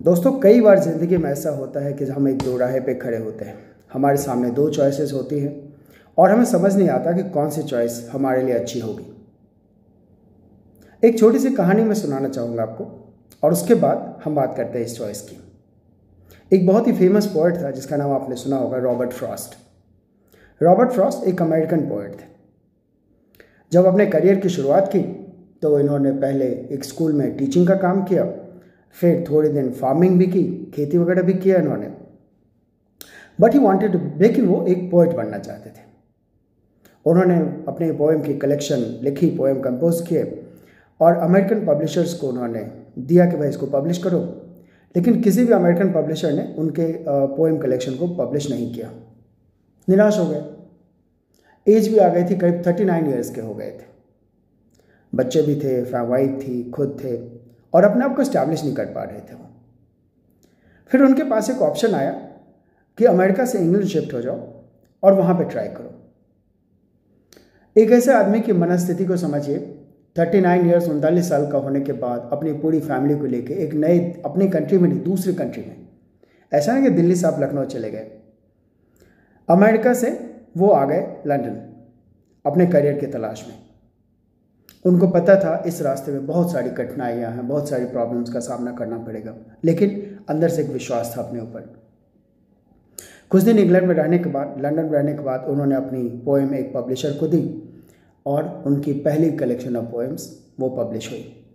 दोस्तों, कई बार ज़िंदगी में ऐसा होता है कि हम एक दो राहे पे खड़े होते हैं, हमारे सामने दो चॉइसेस होती हैं और हमें समझ नहीं आता कि कौन सी चॉइस हमारे लिए अच्छी होगी। एक छोटी सी कहानी मैं सुनाना चाहूँगा आपको और उसके बाद हम बात करते हैं इस चॉइस की। एक बहुत ही फ़ेमस पोइट था, जिसका नाम आपने सुना होगा रॉबर्ट फ्रॉस्ट रॉबर्ट फ्रॉस्ट एक अमेरिकन पोइट थे। जब अपने करियर की शुरुआत की तो इन्होंने पहले एक स्कूल में टीचिंग का काम किया फिर थोड़े दिन फ़ार्मिंग भी की, खेती वगैरह भी किया इन्होंने। बट ही वॉन्टेड लेकिन वो एक पोइट बनना चाहते थे। उन्होंने अपने पोएम की कलेक्शन लिखी पोएम कंपोज किए। और अमेरिकन पब्लिशर्स को उन्होंने दिया कि भाई इसको पब्लिश करो। लेकिन किसी भी अमेरिकन पब्लिशर ने उनके पोएम कलेक्शन को पब्लिश नहीं किया। निराश हो गए। एज भी आ गई थी, करीब थर्टी नाइन ईयर्स के हो गए थे। बच्चे भी थे वाइफ थी, खुद थे। और अपने आप को स्टैब्लिश नहीं कर पा रहे थे वो। फिर उनके पास एक ऑप्शन आया कि अमेरिका से इंग्लैंड शिफ्ट हो जाओ और वहाँ पे ट्राई करो। एक ऐसे आदमी की मनस्थिति को समझिए थर्टी नाइन ईयर्स उनतालीस साल का होने के बाद अपनी पूरी फैमिली को लेके एक नए, अपनी कंट्री में नहीं, दूसरी कंट्री में। ऐसा नहीं कि दिल्ली से आप लखनऊ चले गए। अमेरिका से वो आ गए लंदन, अपने करियर की तलाश में। उनको पता था इस रास्ते में बहुत सारी कठिनाइयाँ हैं, बहुत सारी प्रॉब्लम्स का सामना करना पड़ेगा। लेकिन अंदर से एक विश्वास था अपने ऊपर। कुछ दिन इंग्लैंड में रहने के बाद, लंदन में रहने के बाद उन्होंने अपनी पोएम एक पब्लिशर को दी और उनकी पहली कलेक्शन ऑफ़ पोएम्स वो पब्लिश हुई।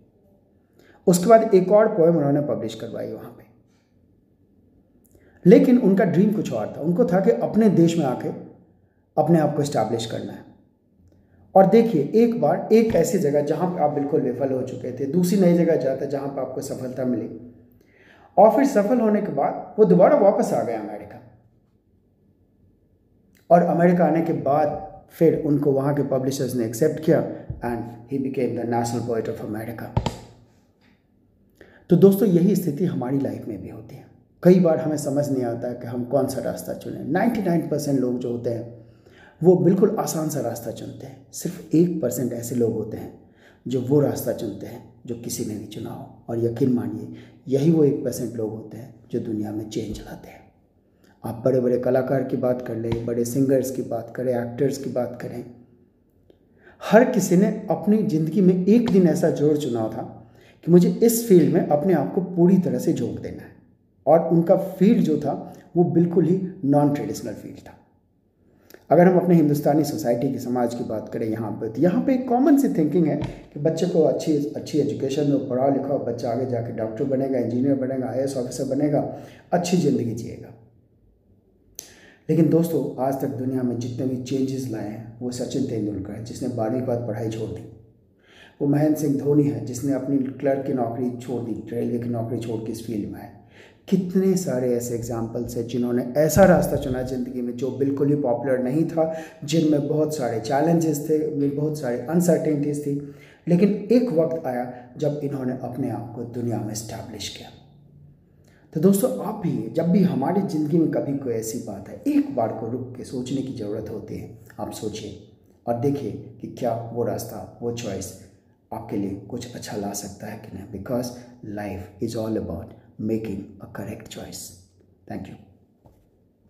उसके बाद एक और पोएम उन्होंने पब्लिश करवाई वहाँ पे। लेकिन उनका ड्रीम कुछ और था। उनको था कि अपने देश में आके अपने आप को इस्टेब्लिश करना है। और देखिए, एक बार, एक ऐसी जगह जहाँ पर आप बिल्कुल विफल हो चुके थे, दूसरी नई जगह जाते जहाँ पर आपको सफलता मिली। और फिर सफल होने के बाद वो दोबारा वापस आ गए अमेरिका। और अमेरिका आने के बाद फिर उनको वहाँ के पब्लिशर्स ने एक्सेप्ट किया and he became the national poet of America तो दोस्तों, यही स्थिति हमारी लाइफ में भी होती है। कई बार हमें समझ नहीं आता कि हम कौन सा रास्ता चुनें। 99 परसेंट लोग जो होते हैं वो बिल्कुल आसान सा रास्ता चुनते हैं। सिर्फ़ एक परसेंट ऐसे लोग होते हैं जो वो रास्ता चुनते हैं, जो किसी ने नहीं चुना हो। और यकीन मानिए, यही वो एक परसेंट लोग होते हैं जो दुनिया में चेंज लाते हैं। आप बड़े बड़े कलाकार की बात कर लें, बड़े सिंगर्स की बात करें, एक्टर्स की बात करें, हर किसी ने अपनी ज़िंदगी में एक दिन ऐसा ज़ोर चुना था कि मुझे इस फ़ील्ड में अपने आप को पूरी तरह से झोंक देना है। और उनका फ़ील्ड जो था, वो बिल्कुल ही नॉन ट्रेडिशनल फ़ील्ड था। अगर हम अपने हिंदुस्तानी सोसाइटी की समाज की बात करें यहाँ पर तो यहाँ पे एक कॉमन सी थिंकिंग है कि बच्चे को अच्छी अच्छी एजुकेशन दो, पढ़ाओ लिखाओ, बच्चा आगे जाके डॉक्टर बनेगा इंजीनियर बनेगा आई ऑफिसर बनेगा, अच्छी ज़िंदगी जिएगा। लेकिन दोस्तों, आज तक दुनिया में जितने भी चेंजेस लाए हैं, वो सचिन तेंदुलकर है, जिसने बारहवीं बाद पढ़ाई छोड़ दी। वो महेंद्र सिंह धोनी है, जिसने अपनी क्लर्क की नौकरी छोड़ दी रेलवे की नौकरी छोड़ के इस फ़ील्ड में आए। कितने सारे ऐसे एग्जाम्पल्स हैं जिन्होंने ऐसा रास्ता चुना ज़िंदगी में जो बिल्कुल ही पॉपुलर नहीं था, जिनमें बहुत सारे चैलेंजेस थे बहुत सारे अनसर्टेनिटीज़ थी। लेकिन एक वक्त आया जब इन्होंने अपने आप को दुनिया में इस्टेब्लिश किया। तो दोस्तों, आप भी, जब भी हमारी ज़िंदगी में कभी कोई ऐसी बात है, एक बार को रुक के सोचने की ज़रूरत होती है। आप सोचिए और देखिए कि क्या वो रास्ता, वो चॉइस आपके लिए कुछ अच्छा ला सकता है कि नहीं। Because life is all about making a correct choice. Thank you.